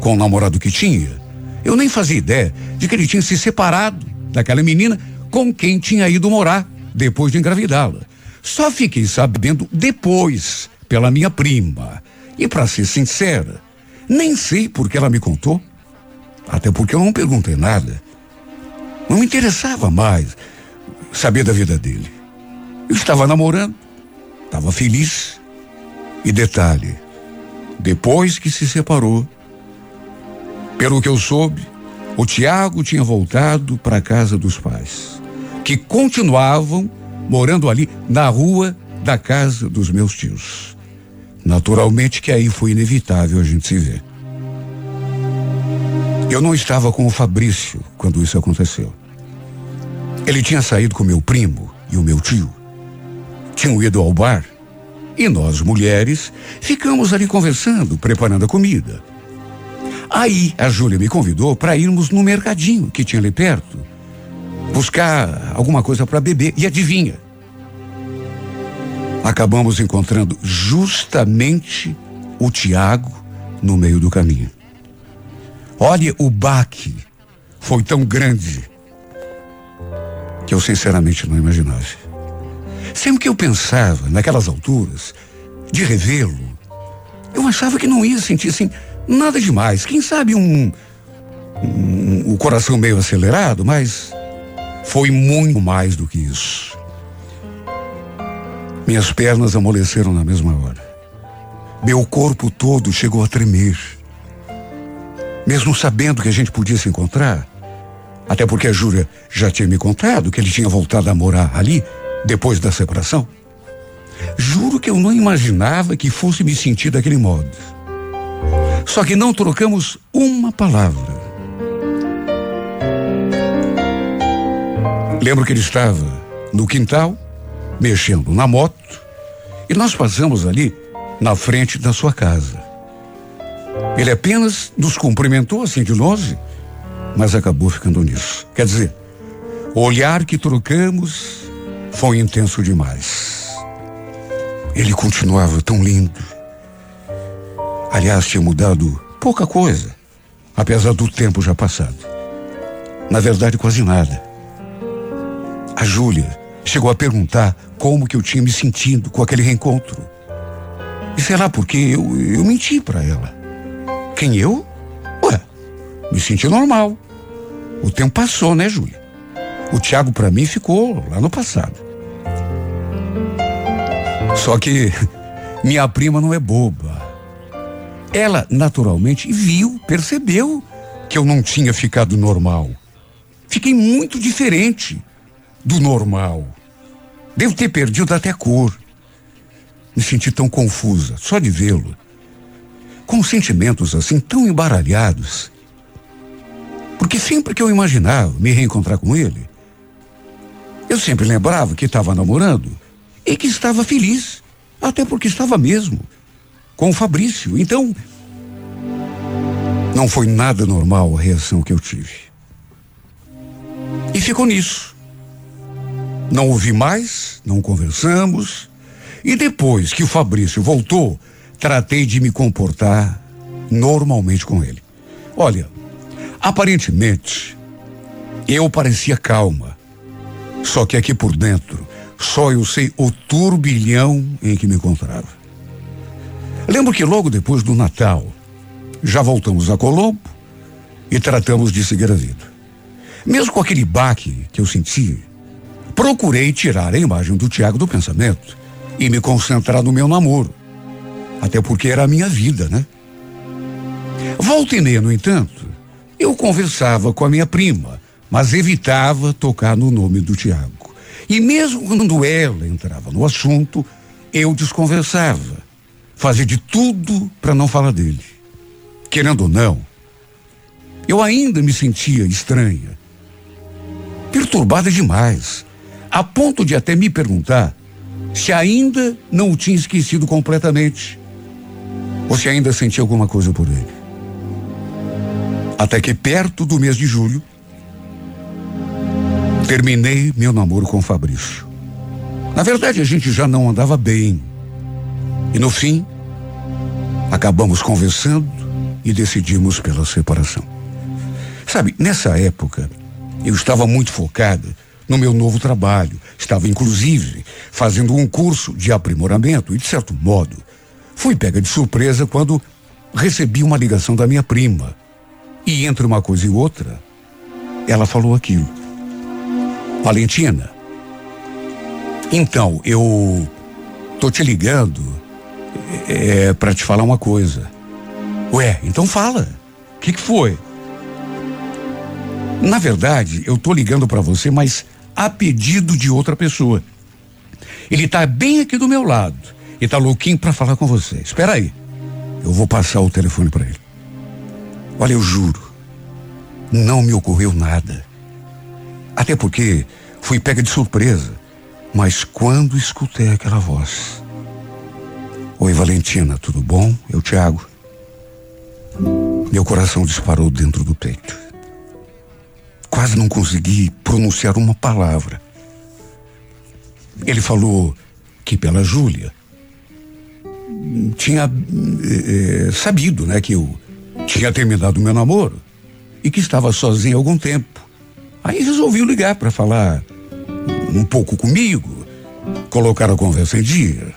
com o namorado que tinha. Eu nem fazia ideia de que ele tinha se separado daquela menina com quem tinha ido morar depois de engravidá-la. Só fiquei sabendo depois pela minha prima. E para ser sincera, nem sei por que ela me contou. Até porque eu não perguntei nada. Não me interessava mais saber da vida dele. Eu estava namorando, estava feliz. E detalhe, depois que se separou, pelo que eu soube, o Tiago tinha voltado para a casa dos pais, que continuavam morando ali na rua da casa dos meus tios. Naturalmente que aí foi inevitável a gente se ver. Eu não estava com o Fabrício quando isso aconteceu. Ele tinha saído com meu primo e o meu tio. Tinham ido ao bar e nós, mulheres, ficamos ali conversando, preparando a comida. Aí a Júlia me convidou para irmos no mercadinho que tinha ali perto, buscar alguma coisa para beber. E adivinha? Acabamos encontrando justamente o Tiago no meio do caminho. Olha, o baque foi tão grande que eu sinceramente não imaginava. Sempre que eu pensava, naquelas alturas, de revê-lo, eu achava que não ia sentir assim nada demais. Quem sabe um, um o coração meio acelerado, mas foi muito mais do que isso. Minhas pernas amoleceram na mesma hora. Meu corpo todo chegou a tremer. Mesmo sabendo que a gente podia se encontrar, até porque a Júlia já tinha me contado que ele tinha voltado a morar ali depois da separação. Juro que eu não imaginava que fosse me sentir daquele modo. Só que não trocamos uma palavra. Lembro que ele estava no quintal, mexendo na moto, e nós passamos ali na frente da sua casa. Ele apenas nos cumprimentou assim de longe, mas acabou ficando nisso. Quer dizer, o olhar que trocamos foi intenso demais. Ele continuava tão lindo. Aliás, tinha mudado pouca coisa, apesar do tempo já passado. Na verdade, quase nada. A Júlia chegou a perguntar como que eu tinha me sentido com aquele reencontro. E sei lá porque eu, eu menti para ela. Quem eu? Ué, me senti normal. O tempo passou, né, Júlia? O Tiago para mim ficou lá no passado. Só que minha prima não é boba. Ela naturalmente viu, percebeu que eu não tinha ficado normal. Fiquei muito diferente do normal. Devo ter perdido até a cor. Me senti tão confusa, só de vê-lo. Com sentimentos assim tão embaralhados. Porque sempre que eu imaginava me reencontrar com ele, eu sempre lembrava que estava namorando e que estava feliz, até porque estava mesmo, com o Fabrício. Então, não foi nada normal a reação que eu tive. E ficou nisso. Não ouvi mais, não conversamos. E depois que o Fabrício voltou, tratei de me comportar normalmente com ele. Olha, aparentemente, eu parecia calma, só que aqui por dentro, só eu sei o turbilhão em que me encontrava. Lembro que logo depois do Natal, já voltamos a Colombo e tratamos de seguir a vida. Mesmo com aquele baque que eu senti, procurei tirar a imagem do Tiago do pensamento e me concentrar no meu namoro. Até porque era a minha vida, né? Volta e meia, no entanto, eu conversava com a minha prima, mas evitava tocar no nome do Tiago. E mesmo quando ela entrava no assunto, eu desconversava. Fazia de tudo para não falar dele. Querendo ou não, eu ainda me sentia estranha, perturbada demais, a ponto de até me perguntar se ainda não o tinha esquecido completamente, ou se ainda sentia alguma coisa por ele. Até que perto do mês de julho, terminei meu namoro com Fabrício. Na verdade, a gente já não andava bem. E no fim, acabamos conversando e decidimos pela separação. Sabe, nessa época, eu estava muito focada no meu novo trabalho. Estava, inclusive, fazendo um curso de aprimoramento e, de certo modo, fui pega de surpresa quando recebi uma ligação da minha prima. E entre uma coisa e outra, ela falou aquilo. Valentina, então, eu tô te ligando. é para te falar uma coisa. Ué, então fala. O que, que foi? Na verdade, eu tô ligando para você, mas a pedido de outra pessoa. Ele tá bem aqui do meu lado e tá louquinho para falar com você. Espera aí. Eu vou passar o telefone para ele. Olha, eu juro, não me ocorreu nada. Até porque fui pega de surpresa. Mas quando escutei aquela voz. Oi, Valentina, tudo bom? Eu, Tiago. Meu coração disparou dentro do peito. Quase não consegui pronunciar uma palavra. Ele falou que pela Júlia tinha eh, sabido, né, que eu tinha terminado meu namoro e que estava sozinho há algum tempo. Aí resolvi ligar para falar um pouco comigo, colocar a conversa em dia.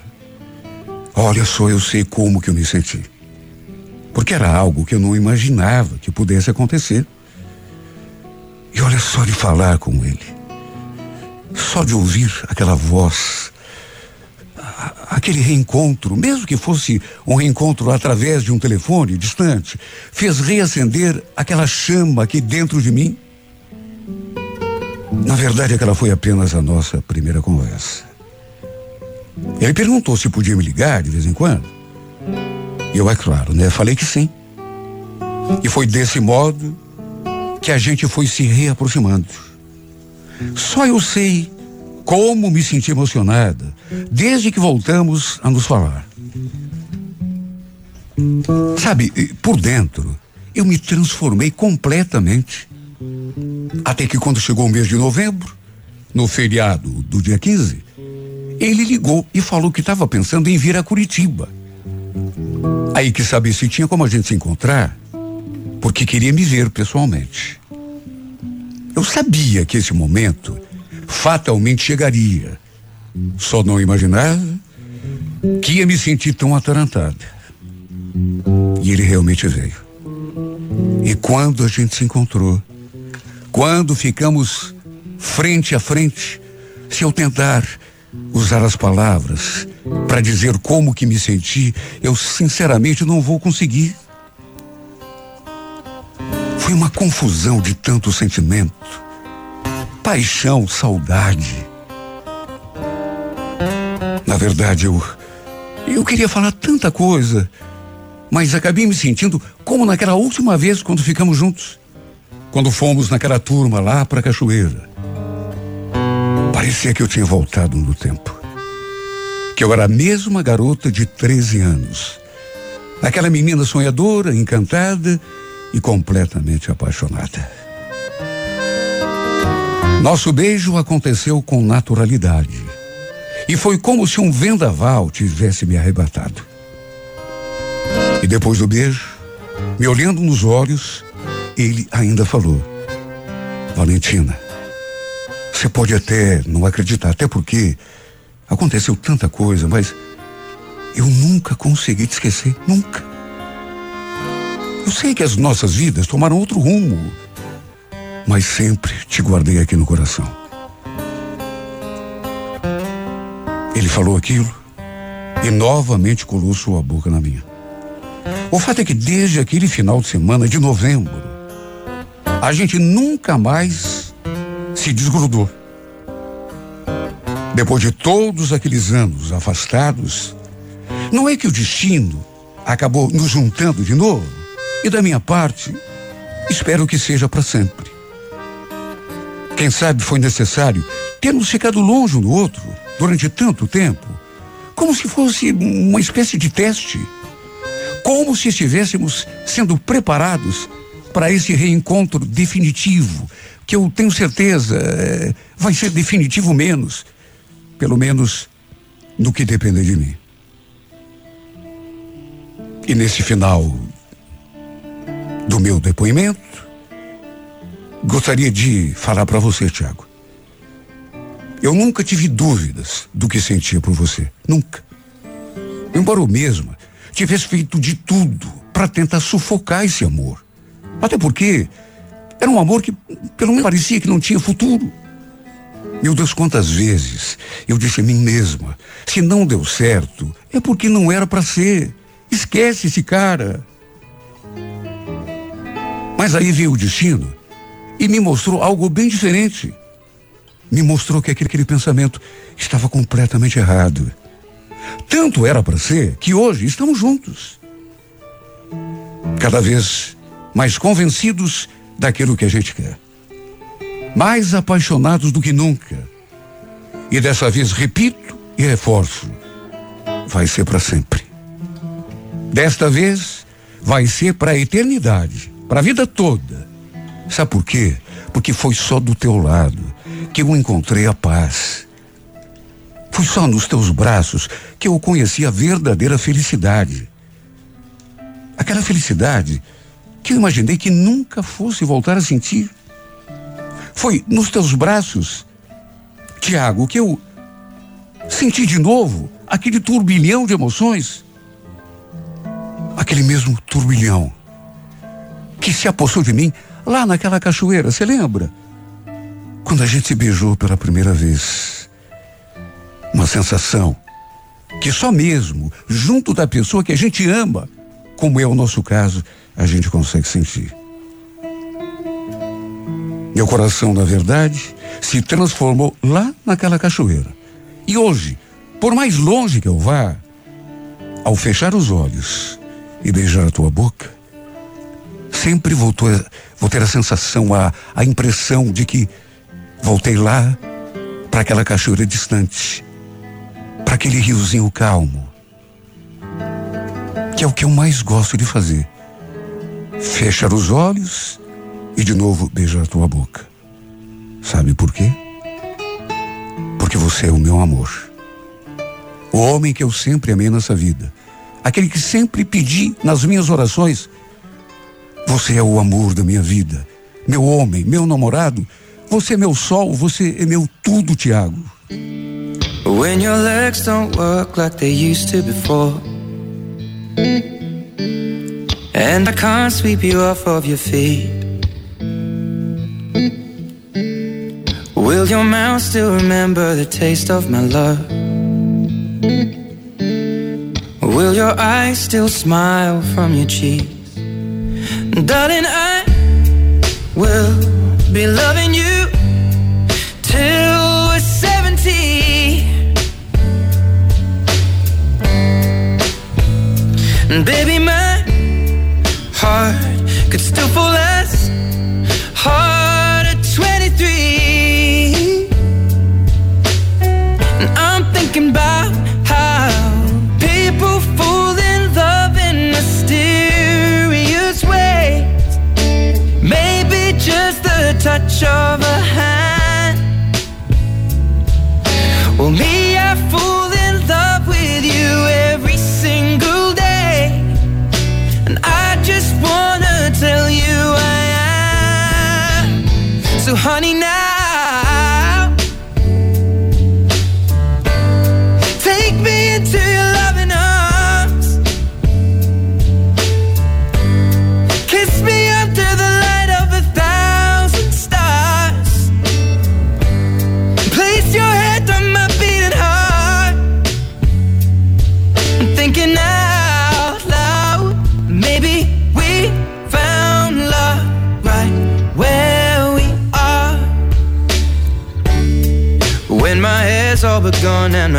Olha só, eu sei como que eu me senti. Porque era algo que eu não imaginava que pudesse acontecer. E olha só de falar com ele. Só de ouvir aquela voz aquele reencontro, mesmo que fosse um reencontro através de um telefone distante, fez reacender aquela chama aqui dentro de mim. Na verdade, aquela foi apenas a nossa primeira conversa. Ele perguntou se podia me ligar de vez em quando. Eu, é claro, né? Falei que sim. E foi desse modo que a gente foi se reaproximando. Só eu sei como me senti emocionada desde que voltamos a nos falar. Sabe, por dentro, eu me transformei completamente. Até que quando chegou o mês de novembro, no feriado do dia 15, ele ligou e falou que estava pensando em vir a Curitiba. Aí que saber se tinha como a gente se encontrar, porque queria me ver pessoalmente. Eu sabia que esse momento fatalmente chegaria. Só não imaginava que ia me sentir tão atarantada. E ele realmente veio. E quando a gente se encontrou, quando ficamos frente a frente, se eu tentar usar as palavras para dizer como que me senti, eu sinceramente não vou conseguir. Foi uma confusão de tanto sentimento paixão, saudade. Na verdade, eu. Eu queria falar tanta coisa, mas acabei me sentindo como naquela última vez quando ficamos juntos. Quando fomos naquela turma lá para a cachoeira. Parecia que eu tinha voltado no tempo. Que eu era a mesma garota de 13 anos. Aquela menina sonhadora, encantada e completamente apaixonada. Nosso beijo aconteceu com naturalidade. E foi como se um vendaval tivesse me arrebatado. E depois do beijo, me olhando nos olhos, ele ainda falou: Valentina, você pode até não acreditar, até porque aconteceu tanta coisa, mas eu nunca consegui te esquecer, nunca. Eu sei que as nossas vidas tomaram outro rumo mas sempre te guardei aqui no coração. Ele falou aquilo e novamente colou sua boca na minha. O fato é que desde aquele final de semana de novembro, a gente nunca mais se desgrudou. Depois de todos aqueles anos afastados, não é que o destino acabou nos juntando de novo? E da minha parte, espero que seja para sempre. Quem sabe foi necessário termos ficado longe um do outro durante tanto tempo, como se fosse uma espécie de teste, como se estivéssemos sendo preparados para esse reencontro definitivo, que eu tenho certeza é, vai ser definitivo menos, pelo menos no que depender de mim. E nesse final do meu depoimento, gostaria de falar para você, Tiago. Eu nunca tive dúvidas do que sentia por você. Nunca. Embora eu mesma tivesse feito de tudo para tentar sufocar esse amor. Até porque era um amor que, pelo menos, parecia que não tinha futuro. Meu Deus, quantas vezes eu disse a mim mesma: se não deu certo, é porque não era para ser. Esquece esse cara. Mas aí veio o destino e me mostrou algo bem diferente. Me mostrou que aquele, aquele pensamento estava completamente errado. Tanto era para ser que hoje estamos juntos. Cada vez mais convencidos daquilo que a gente quer. Mais apaixonados do que nunca. E dessa vez repito e reforço: vai ser para sempre. Desta vez vai ser para a eternidade, para a vida toda. Sabe por quê? Porque foi só do teu lado que eu encontrei a paz. Foi só nos teus braços que eu conheci a verdadeira felicidade. Aquela felicidade que eu imaginei que nunca fosse voltar a sentir. Foi nos teus braços, Tiago, que eu senti de novo aquele turbilhão de emoções. Aquele mesmo turbilhão que se apossou de mim lá naquela cachoeira, você lembra? Quando a gente se beijou pela primeira vez. Uma sensação que só mesmo junto da pessoa que a gente ama, como é o nosso caso, a gente consegue sentir. Meu coração, na verdade, se transformou lá naquela cachoeira. E hoje, por mais longe que eu vá, ao fechar os olhos e beijar a tua boca, sempre vou ter, vou ter a sensação, a, a impressão de que voltei lá para aquela cachoeira distante, para aquele riozinho calmo, que é o que eu mais gosto de fazer fechar os olhos e de novo beijar a tua boca. Sabe por quê? Porque você é o meu amor. O homem que eu sempre amei nessa vida. Aquele que sempre pedi nas minhas orações. Você é o amor da minha vida. Meu homem, meu namorado. Você é meu sol, você é meu tudo, Tiago. When your legs don't work like they used to before. And I can't sweep you off of your feet. Will your mouth still remember the taste of my love? Will your eyes still smile from your cheeks? Darling, I will be loving you till we're 70. And baby, my heart could still fall less